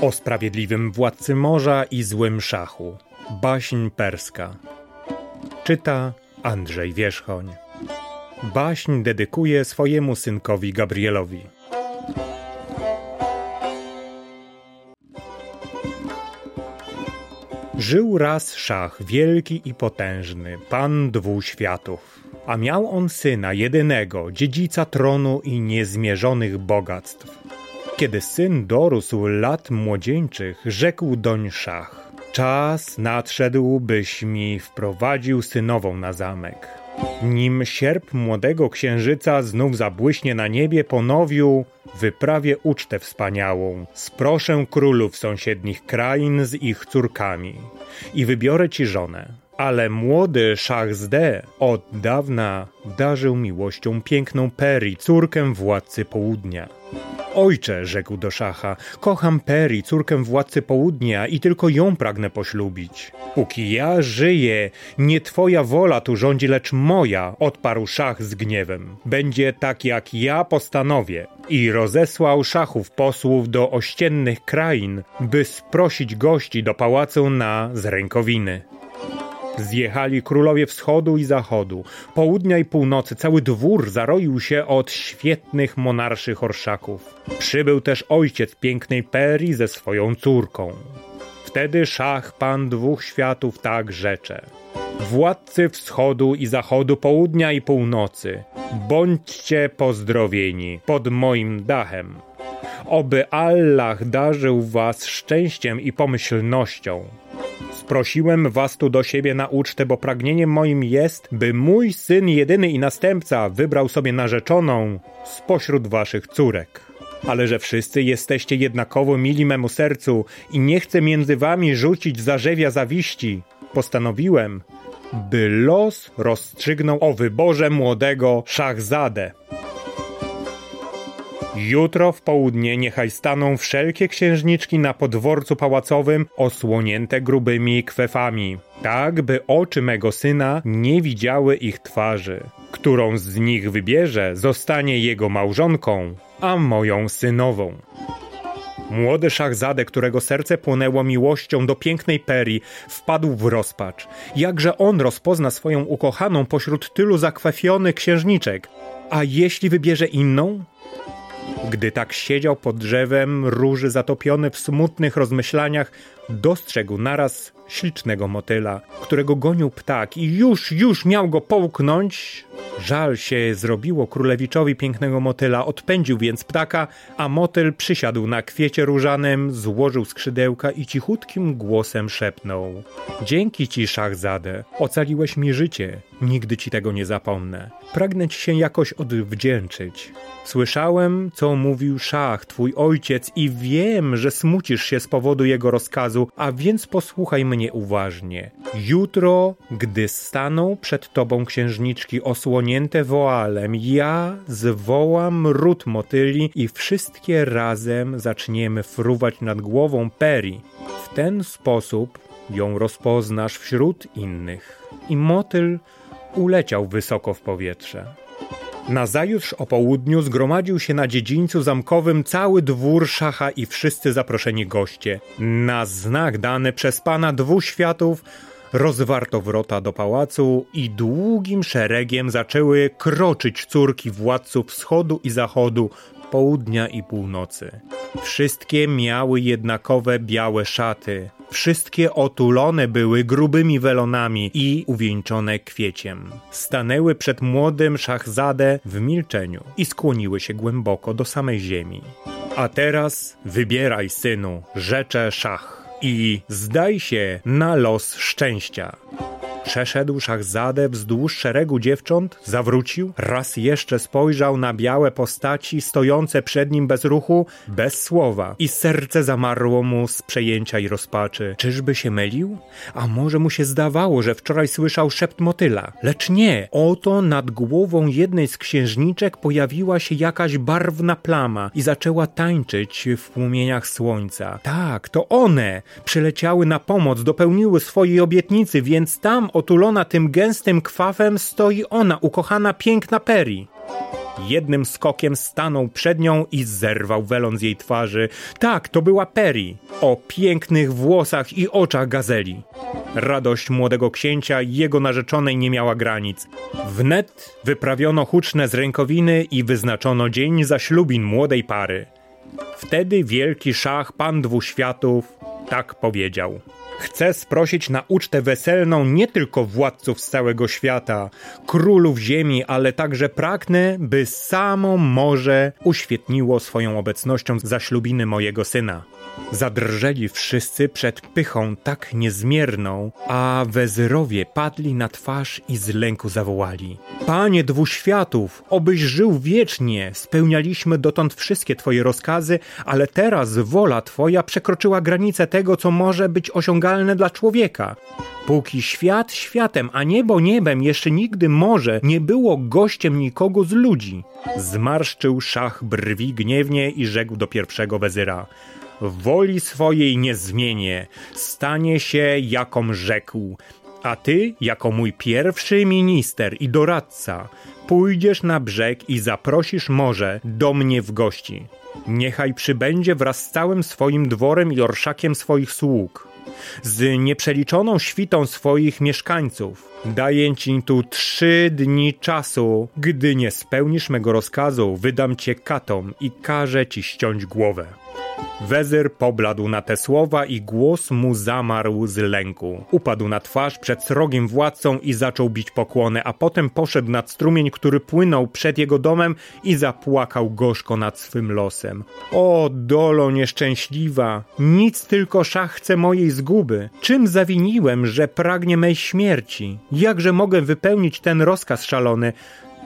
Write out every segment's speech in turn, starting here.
O sprawiedliwym władcy morza i złym szachu. Baśń perska. Czyta Andrzej Wierzchoń. Baśń dedykuje swojemu synkowi Gabrielowi. Żył raz szach wielki i potężny, pan dwóch światów. A miał on syna jedynego, dziedzica tronu i niezmierzonych bogactw. Kiedy syn dorósł lat młodzieńczych, rzekł doń szach. Czas nadszedł, byś mi wprowadził synową na zamek. Nim sierp młodego księżyca znów zabłyśnie na niebie, ponowił wyprawię ucztę wspaniałą. Sproszę królów sąsiednich krain z ich córkami i wybiorę ci żonę. Ale młody Szachzde od dawna darzył miłością piękną Peri, córkę władcy południa. Ojcze, rzekł do szacha, kocham Peri, córkę władcy południa i tylko ją pragnę poślubić. Póki ja żyję, nie twoja wola tu rządzi, lecz moja, odparł szach z gniewem. Będzie tak, jak ja postanowię. I rozesłał szachów posłów do ościennych krain, by sprosić gości do pałacu na zrękowiny. Zjechali królowie wschodu i zachodu, południa i północy. Cały dwór zaroił się od świetnych monarszych orszaków. Przybył też ojciec pięknej Peri ze swoją córką. Wtedy szach, pan dwóch światów, tak rzecze. Władcy wschodu i zachodu, południa i północy, bądźcie pozdrowieni pod moim dachem. Oby Allah darzył was szczęściem i pomyślnością Sprosiłem was tu do siebie na ucztę, bo pragnieniem moim jest, by mój syn jedyny i następca wybrał sobie narzeczoną spośród waszych córek. Ale że wszyscy jesteście jednakowo mili memu sercu i nie chcę między wami rzucić zarzewia zawiści, postanowiłem, by los rozstrzygnął o wyborze młodego Szachzadę. Jutro w południe niechaj staną wszelkie księżniczki na podworcu pałacowym osłonięte grubymi kwefami, tak by oczy mego syna nie widziały ich twarzy. Którą z nich wybierze, zostanie jego małżonką, a moją synową. Młody Szachzade, którego serce płonęło miłością do pięknej Peri, wpadł w rozpacz. Jakże on rozpozna swoją ukochaną pośród tylu zakwefionych księżniczek? A jeśli wybierze inną? Gdy tak siedział pod drzewem, róży zatopiony w smutnych rozmyślaniach, dostrzegł naraz ślicznego motyla, którego gonił ptak i już, już miał go połknąć. Żal się zrobiło królewiczowi pięknego motyla, odpędził więc ptaka, a motyl przysiadł na kwiecie różanym, złożył skrzydełka i cichutkim głosem szepnął. Dzięki ci, Szachzadę, ocaliłeś mi życie, nigdy ci tego nie zapomnę. Pragnę ci się jakoś odwdzięczyć. Słyszałem, co mówił szach, twój ojciec, i wiem, że smucisz się z powodu jego rozkazu, a więc posłuchaj mnie uważnie. Jutro, gdy staną przed tobą księżniczki osłonięte woalem, ja zwołam ród motyli i wszystkie razem zaczniemy fruwać nad głową Peri. W ten sposób ją rozpoznasz wśród innych. I motyl uleciał wysoko w powietrze. Nazajutrz o południu zgromadził się na dziedzińcu zamkowym cały dwór szacha i wszyscy zaproszeni goście. Na znak dany przez pana dwóch światów rozwarto wrota do pałacu i długim szeregiem zaczęły kroczyć córki władców wschodu i zachodu, południa i północy. Wszystkie miały jednakowe białe szaty, Wszystkie otulone były grubymi welonami i uwieńczone kwieciem. Stanęły przed młodym Szachzadę w milczeniu i skłoniły się głęboko do samej ziemi. A teraz wybieraj, synu, rzecze Szach i zdaj się na los szczęścia. Przeszedł Szachzadę wzdłuż szeregu dziewcząt, zawrócił, raz jeszcze spojrzał na białe postaci stojące przed nim bez ruchu, bez słowa i serce zamarło mu z przejęcia i rozpaczy. Czyżby się mylił? A może mu się zdawało, że wczoraj słyszał szept motyla? Lecz nie, oto nad głową jednej z księżniczek pojawiła się jakaś barwna plama i zaczęła tańczyć w płomieniach słońca. Tak, to one przyleciały na pomoc, dopełniły swojej obietnicy, więc tam otulona tym gęstym kwafem stoi ona, ukochana piękna Peri. Jednym skokiem stanął przed nią i zerwał welon z jej twarzy. Tak, to była Peri, o pięknych włosach i oczach gazeli. Radość młodego księcia i jego narzeczonej nie miała granic. Wnet wyprawiono huczne z rękowiny i wyznaczono dzień zaślubin młodej pary. Wtedy wielki szach, pan dwóch światów, tak powiedział. Chcę sprosić na ucztę weselną nie tylko władców z całego świata, królów ziemi, ale także pragnę, by samo morze uświetniło swoją obecnością zaślubiny mojego syna. Zadrżeli wszyscy przed pychą tak niezmierną, a wezyrowie padli na twarz i z lęku zawołali. Panie dwóch światów, obyś żył wiecznie, spełnialiśmy dotąd wszystkie Twoje rozkazy, ale teraz wola Twoja przekroczyła granicę tego, co może być osiągalne dla człowieka. Póki świat światem, a niebo niebem, jeszcze nigdy morze nie było gościem nikogo z ludzi. Zmarszczył szach brwi gniewnie i rzekł do pierwszego wezyra – woli swojej nie zmienię, stanie się jakom rzekł. A ty, jako mój pierwszy minister i doradca, pójdziesz na brzeg i zaprosisz morze do mnie w gości. Niechaj przybędzie wraz z całym swoim dworem i orszakiem swoich sług, z nieprzeliczoną świtą swoich mieszkańców. Daję ci tu trzy dni czasu. Gdy nie spełnisz mego rozkazu, wydam cię katom i każę ci ściąć głowę. Wezyr pobladł na te słowa i głos mu zamarł z lęku. Upadł na twarz przed srogim władcą i zaczął bić pokłony, a potem poszedł nad strumień, który płynął przed jego domem i zapłakał gorzko nad swym losem. O, dolo nieszczęśliwa! Nic tylko szach chce mojej zguby. Czym zawiniłem, że pragnie mej śmierci? Jakże mogę wypełnić ten rozkaz szalony?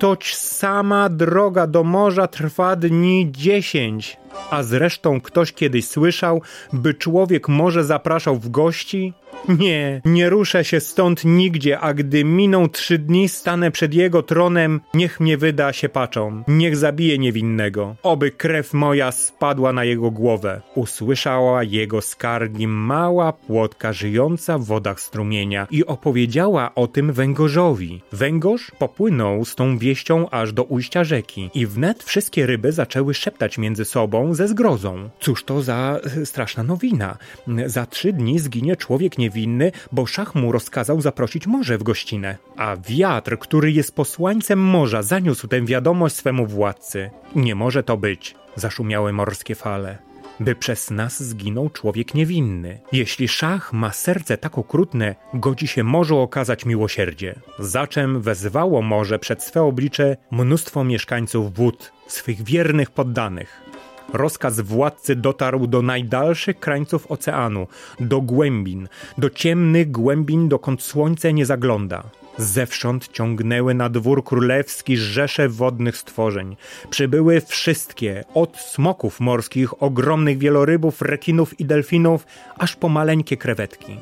Toć sama droga do morza trwa dni dziesięć. A zresztą ktoś kiedyś słyszał, by człowiek może zapraszał w gości? Nie, nie ruszę się stąd nigdzie, a gdy miną trzy dni, stanę przed jego tronem, niech mnie wyda się paczą, niech zabije niewinnego, oby krew moja spadła na jego głowę. Usłyszała jego skargi mała płotka żyjąca w wodach strumienia i opowiedziała o tym węgorzowi. Węgorz popłynął z tą wieścią aż do ujścia rzeki i wnet wszystkie ryby zaczęły szeptać między sobą ze zgrozą. Cóż to za e, straszna nowina. Za trzy dni zginie człowiek niewinny niewinny, bo szach mu rozkazał zaprosić morze w gościnę. A wiatr, który jest posłańcem morza, zaniósł tę wiadomość swemu władcy. Nie może to być, zaszumiały morskie fale by przez nas zginął człowiek niewinny. Jeśli szach ma serce tak okrutne, godzi się może okazać miłosierdzie. Zaczem wezwało morze przed swe oblicze mnóstwo mieszkańców wód, swych wiernych poddanych. Rozkaz władcy dotarł do najdalszych krańców oceanu, do głębin, do ciemnych głębin, dokąd słońce nie zagląda. Zewsząd ciągnęły na dwór królewski rzesze wodnych stworzeń. Przybyły wszystkie, od smoków morskich, ogromnych wielorybów, rekinów i delfinów, aż po maleńkie krewetki.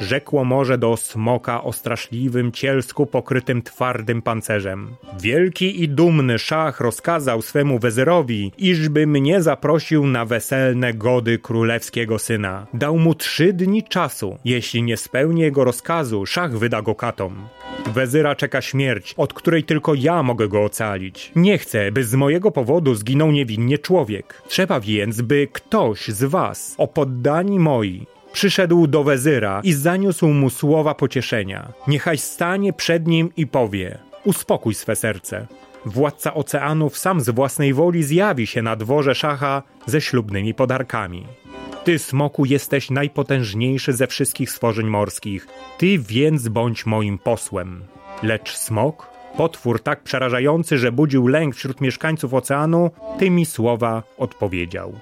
Rzekło morze do smoka o straszliwym cielsku pokrytym twardym pancerzem. Wielki i dumny szach rozkazał swemu wezyrowi, iżby mnie zaprosił na weselne gody królewskiego syna. Dał mu trzy dni czasu. Jeśli nie spełni jego rozkazu, szach wyda go katom. Wezyra czeka śmierć, od której tylko ja mogę go ocalić. Nie chcę, by z mojego powodu zginął niewinnie człowiek. Trzeba więc, by ktoś z was, o poddani moi, przyszedł do wezyra i zaniósł mu słowa pocieszenia. Niechaj stanie przed nim i powie: Uspokój swe serce. Władca oceanów sam z własnej woli zjawi się na dworze szacha ze ślubnymi podarkami. Ty, smoku, jesteś najpotężniejszy ze wszystkich stworzeń morskich, ty więc bądź moim posłem. Lecz smok, potwór tak przerażający, że budził lęk wśród mieszkańców oceanu, tymi słowa odpowiedział.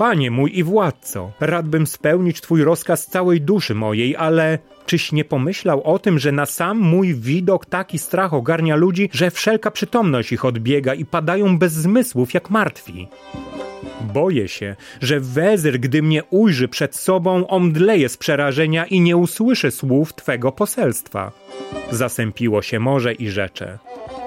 Panie mój i władco, radbym spełnić Twój rozkaz całej duszy mojej, ale czyś nie pomyślał o tym, że na sam mój widok taki strach ogarnia ludzi, że wszelka przytomność ich odbiega i padają bez zmysłów jak martwi? Boję się, że wezyr, gdy mnie ujrzy przed sobą, omdleje z przerażenia i nie usłyszy słów Twego poselstwa. Zasępiło się morze i rzecze.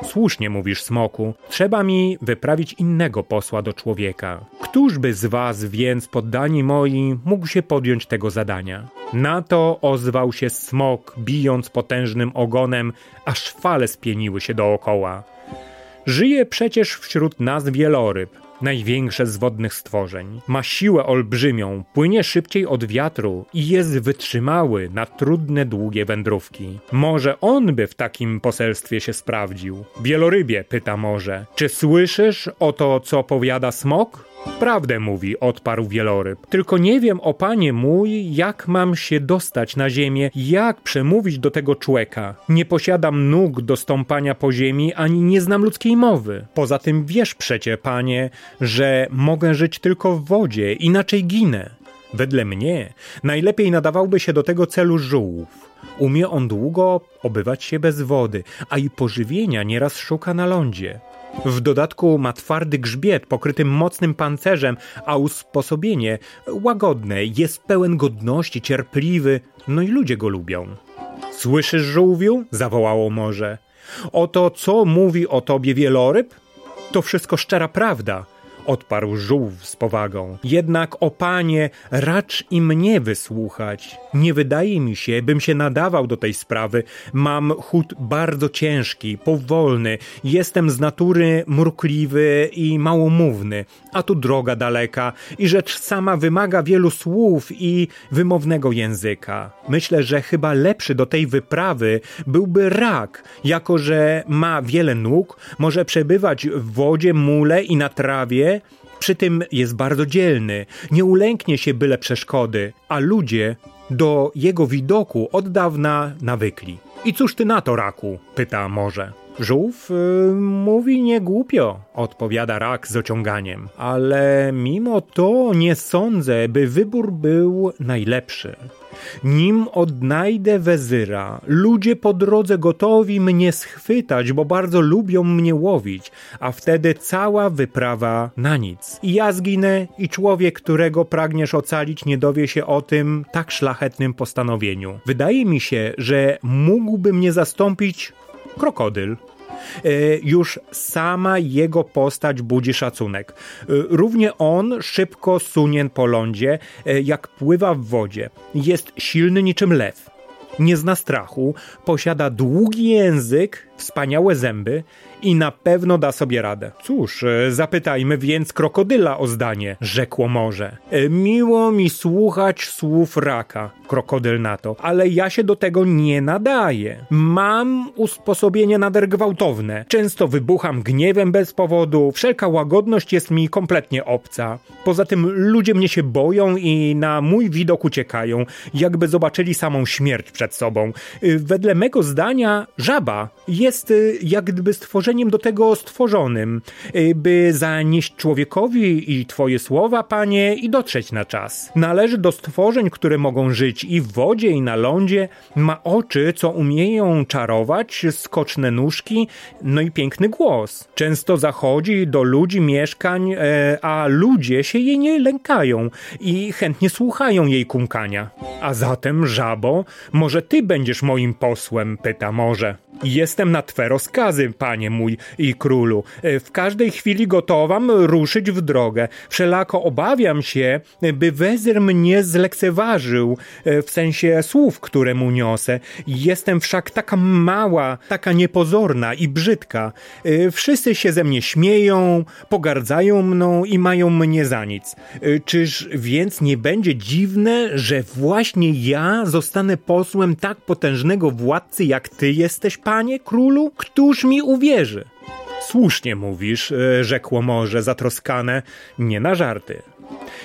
Słusznie mówisz, smoku. Trzeba mi wyprawić innego posła do człowieka. Któż by z was więc, poddani moi, mógł się podjąć tego zadania? Na to ozwał się smok, bijąc potężnym ogonem, aż fale spieniły się dookoła. Żyje przecież wśród nas wieloryb, największe z wodnych stworzeń. Ma siłę olbrzymią, płynie szybciej od wiatru i jest wytrzymały na trudne, długie wędrówki. Może on by w takim poselstwie się sprawdził. Wielorybie, pyta może, czy słyszysz o to, co powiada smok? Prawdę mówi, odparł wieloryb. Tylko nie wiem, o panie mój, jak mam się dostać na ziemię, jak przemówić do tego człeka. Nie posiadam nóg do stąpania po ziemi, ani nie znam ludzkiej mowy. Poza tym wiesz przecie, panie, że mogę żyć tylko w wodzie, inaczej ginę. Wedle mnie najlepiej nadawałby się do tego celu żółw. Umie on długo obywać się bez wody, a i pożywienia nieraz szuka na lądzie. W dodatku ma twardy grzbiet pokryty mocnym pancerzem, a usposobienie łagodne, jest pełen godności, cierpliwy, no i ludzie go lubią. Słyszysz, żółwiu? zawołało morze. Oto co mówi o tobie wieloryb? To wszystko szczera prawda odparł żółw z powagą. Jednak, o panie, racz i mnie wysłuchać. Nie wydaje mi się, bym się nadawał do tej sprawy. Mam chód bardzo ciężki, powolny, jestem z natury mrukliwy i małomówny, a tu droga daleka i rzecz sama wymaga wielu słów i wymownego języka. Myślę, że chyba lepszy do tej wyprawy byłby rak, jako że ma wiele nóg, może przebywać w wodzie, mule i na trawie, przy tym jest bardzo dzielny, nie ulęknie się byle przeszkody, a ludzie do jego widoku od dawna nawykli. I cóż ty na to, raku? pyta morze. Żółw yy, mówi nie głupio, odpowiada rak z ociąganiem, ale mimo to nie sądzę, by wybór był najlepszy. Nim odnajdę wezyra, ludzie po drodze gotowi mnie schwytać, bo bardzo lubią mnie łowić, a wtedy cała wyprawa na nic. I ja zginę i człowiek, którego pragniesz ocalić, nie dowie się o tym tak szlachetnym postanowieniu. Wydaje mi się, że mógłby mnie zastąpić krokodyl. E, już sama jego postać budzi szacunek. E, równie on szybko sunie po lądzie, e, jak pływa w wodzie. Jest silny niczym lew. Nie zna strachu, posiada długi język, wspaniałe zęby i na pewno da sobie radę. Cóż, e, zapytajmy więc krokodyla o zdanie, rzekło morze. E, miło mi słuchać słów raka, krokodyl na to, ale ja się do tego nie nadaję. Mam usposobienie nader gwałtowne. Często wybucham gniewem bez powodu, wszelka łagodność jest mi kompletnie obca. Poza tym ludzie mnie się boją i na mój widok uciekają, jakby zobaczyli samą śmierć przed sobą. E, wedle mego zdania, żaba jest jak gdyby stworzenie stworzeniem do tego stworzonym, y, by zanieść człowiekowi i Twoje słowa, Panie, i dotrzeć na czas. Należy do stworzeń, które mogą żyć i w wodzie, i na lądzie, ma oczy, co umieją czarować, skoczne nóżki, no i piękny głos. Często zachodzi do ludzi mieszkań, e, a ludzie się jej nie lękają i chętnie słuchają jej kumkania. A zatem, żabo, może ty będziesz moim posłem, pyta morze. Jestem na twe rozkazy, panie mój i królu. E, w każdej chwili gotowam ruszyć w drogę. Wszelako obawiam się, by wezyr mnie zlekceważył, e, w sensie słów, które mu niosę. Jestem wszak taka mała, taka niepozorna i brzydka. E, wszyscy się ze mnie śmieją, pogardzają mną i mają mnie za nic. Czyż więc nie będzie dziwne, że właśnie ja zostanę posłem tak potężnego władcy, jak ty jesteś, panie królu? Któż mi uwierzy? Słusznie mówisz, e, rzekło morze zatroskane, nie na żarty.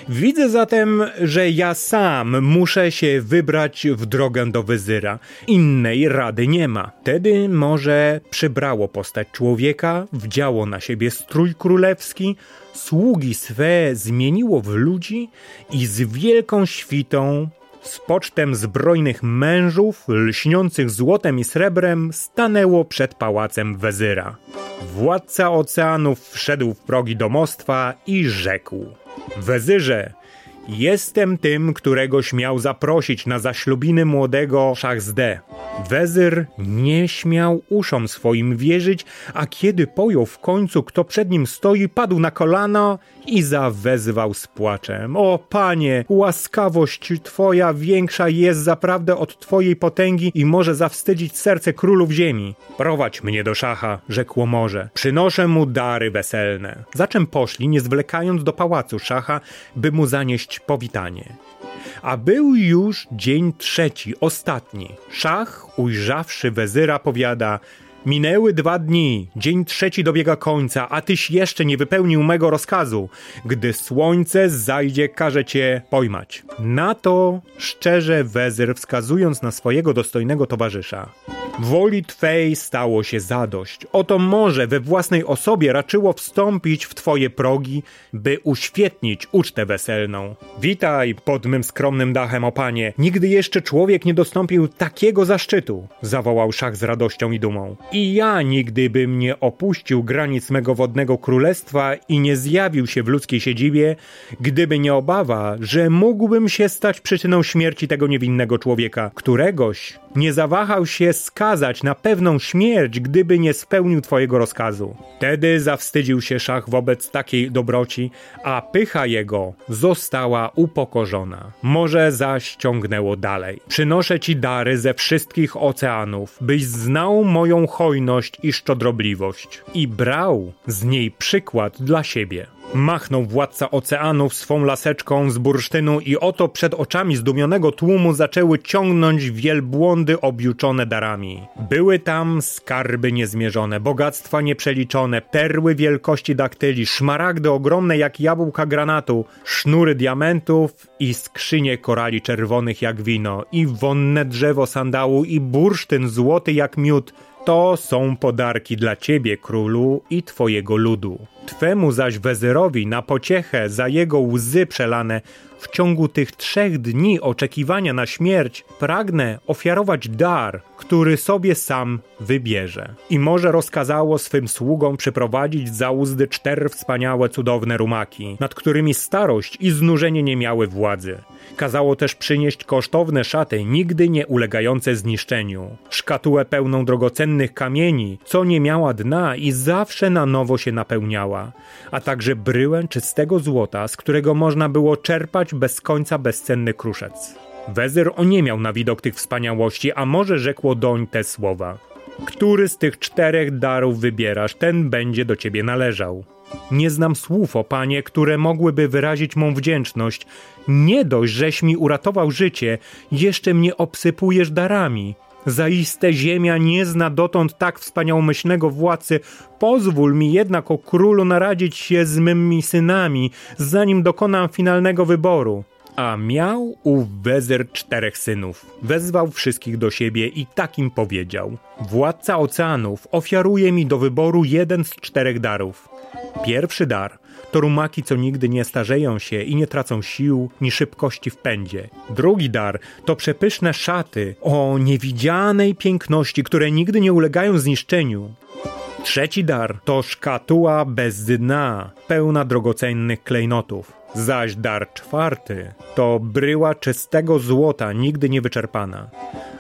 Widzę zatem, że ja sam muszę się wybrać w drogę do wyzyra. Innej rady nie ma. Wtedy morze przybrało postać człowieka, wdziało na siebie strój królewski, sługi swe zmieniło w ludzi i z wielką świtą z pocztem zbrojnych mężów, lśniących złotem i srebrem, stanęło przed pałacem wezyra. Władca oceanów wszedł w progi domostwa i rzekł: Wezyrze, Jestem tym, którego śmiał zaprosić na zaślubiny młodego Szachzde. Wezyr nie śmiał uszom swoim wierzyć, a kiedy pojął w końcu, kto przed nim stoi, padł na kolano i zawezwał z płaczem. O panie, łaskawość twoja większa jest zaprawdę od twojej potęgi i może zawstydzić serce królów ziemi. Prowadź mnie do szacha, rzekło morze. Przynoszę mu dary weselne. Za czym poszli, nie zwlekając do pałacu szacha, by mu zanieść powitanie. A był już dzień trzeci, ostatni. Szach, ujrzawszy wezyra, powiada – Minęły dwa dni, dzień trzeci dobiega końca, a tyś jeszcze nie wypełnił mego rozkazu. Gdy słońce zajdzie, każe cię pojmać. Na to szczerze wezyr, wskazując na swojego dostojnego towarzysza. Woli Twej stało się zadość. Oto może we własnej osobie raczyło wstąpić w Twoje progi, by uświetnić ucztę weselną. Witaj pod mym skromnym dachem, o panie. Nigdy jeszcze człowiek nie dostąpił takiego zaszczytu, zawołał szach z radością i dumą. I ja nigdy bym nie opuścił granic mego wodnego królestwa i nie zjawił się w ludzkiej siedzibie, gdyby nie obawa, że mógłbym się stać przyczyną śmierci tego niewinnego człowieka, któregoś nie zawahał się skazać na pewną śmierć, gdyby nie spełnił twojego rozkazu. Wtedy zawstydził się szach wobec takiej dobroci, a pycha jego została upokorzona. Morze zaś ciągnęło dalej. Przynoszę ci dary ze wszystkich oceanów, byś znał moją hojność i szczodrobliwość i brał z niej przykład dla siebie. Machnął władca oceanów swą laseczką z bursztynu i oto przed oczami zdumionego tłumu zaczęły ciągnąć wielbłądy objuczone darami. Były tam skarby niezmierzone, bogactwa nieprzeliczone, perły wielkości daktyli, szmaragdy ogromne jak jabłka granatu, sznury diamentów i skrzynie korali czerwonych jak wino, i wonne drzewo sandału, i bursztyn złoty jak miód, to są podarki dla ciebie, królu, i twojego ludu. Twemu zaś wezyrowi na pociechę za jego łzy przelane w ciągu tych trzech dni oczekiwania na śmierć pragnę ofiarować dar, który sobie sam wybierze. I może rozkazało swym sługom przyprowadzić za uzdy cztery wspaniałe, cudowne rumaki, nad którymi starość i znużenie nie miały władzy. Kazało też przynieść kosztowne szaty, nigdy nie ulegające zniszczeniu. Szkatułę pełną drogocennych kamieni, co nie miała dna i zawsze na nowo się napełniała. A także bryłę czystego złota, z którego można było czerpać bez końca bezcenny kruszec. Wezyr oniemiał na widok tych wspaniałości, a może rzekło doń te słowa. Który z tych czterech darów wybierasz, ten będzie do ciebie należał. Nie znam słów, o panie, które mogłyby wyrazić mą wdzięczność. Nie dość, żeś mi uratował życie, jeszcze mnie obsypujesz darami. Zaiste ziemia nie zna dotąd tak wspaniałomyślnego władcy. Pozwól mi jednak o królu naradzić się z mymi synami, zanim dokonam finalnego wyboru. A miał ów wezyr czterech synów. Wezwał wszystkich do siebie i takim powiedział: Władca oceanów ofiaruje mi do wyboru jeden z czterech darów. Pierwszy dar to rumaki, co nigdy nie starzeją się i nie tracą sił ni szybkości w pędzie. Drugi dar to przepyszne szaty o niewidzianej piękności, które nigdy nie ulegają zniszczeniu. Trzeci dar to szkatuła bez dna, pełna drogocennych klejnotów. Zaś dar czwarty to bryła czystego złota, nigdy nie wyczerpana.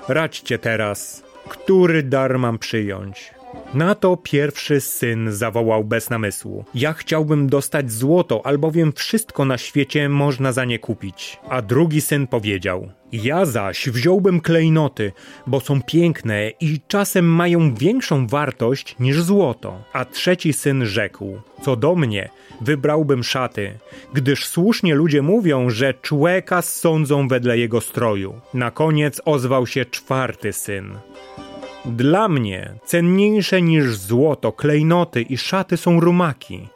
Radźcie teraz, który dar mam przyjąć. Na to pierwszy syn zawołał bez namysłu. Ja chciałbym dostać złoto, albowiem wszystko na świecie można za nie kupić. A drugi syn powiedział: Ja zaś wziąłbym klejnoty, bo są piękne i czasem mają większą wartość niż złoto. A trzeci syn rzekł: Co do mnie, wybrałbym szaty, gdyż słusznie ludzie mówią, że człeka sądzą wedle jego stroju. Na koniec ozwał się czwarty syn. Dla mnie cenniejsze niż złoto, klejnoty i szaty są rumaki.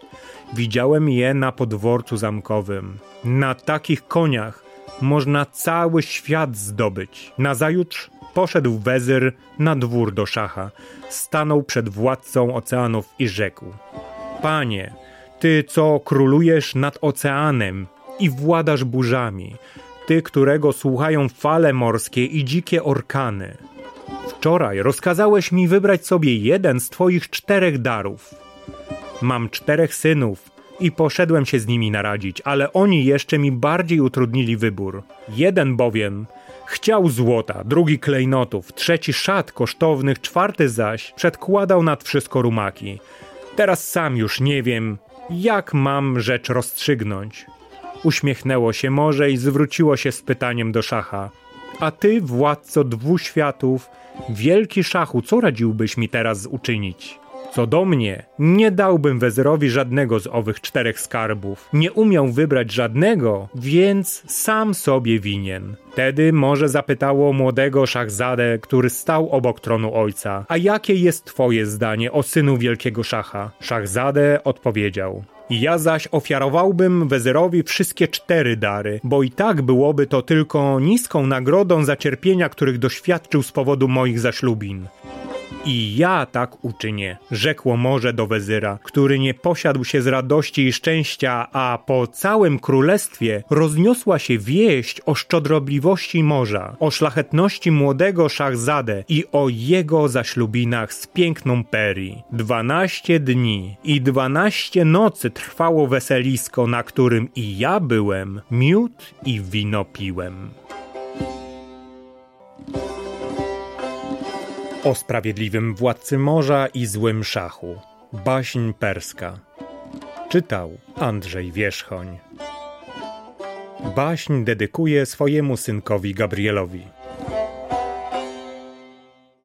Widziałem je na podworcu zamkowym. Na takich koniach można cały świat zdobyć. Nazajutrz poszedł wezyr na dwór do szacha. Stanął przed władcą oceanów i rzekł: Panie, ty co królujesz nad oceanem i władasz burzami, ty, którego słuchają fale morskie i dzikie orkany. Wczoraj rozkazałeś mi wybrać sobie jeden z twoich czterech darów. Mam czterech synów i poszedłem się z nimi naradzić, ale oni jeszcze mi bardziej utrudnili wybór. Jeden bowiem chciał złota, drugi klejnotów, trzeci szat kosztownych, czwarty zaś przedkładał nad wszystko rumaki. Teraz sam już nie wiem, jak mam rzecz rozstrzygnąć. Uśmiechnęło się morze i zwróciło się z pytaniem do szacha. A ty, władco dwóch światów, wielki szachu, co radziłbyś mi teraz uczynić? Co do mnie, nie dałbym wezerowi żadnego z owych czterech skarbów. Nie umiał wybrać żadnego, więc sam sobie winien. Wtedy może zapytało młodego szachzadę, który stał obok tronu ojca, a jakie jest twoje zdanie o synu wielkiego szacha? Szachzadę odpowiedział. Ja zaś ofiarowałbym wezerowi wszystkie cztery dary, bo i tak byłoby to tylko niską nagrodą za cierpienia, których doświadczył z powodu moich zaślubin. I ja tak uczynię, rzekło morze do wezyra, który nie posiadł się z radości i szczęścia, a po całym królestwie rozniosła się wieść o szczodrobliwości morza, o szlachetności młodego Szachzadę i o jego zaślubinach z piękną Peri. Dwanaście dni i dwanaście nocy trwało weselisko, na którym i ja byłem, miód i wino piłem. O sprawiedliwym władcy morza i złym szachu. Baśń perska. Czytał Andrzej Wierzchoń. Baśń dedykuje swojemu synkowi Gabrielowi.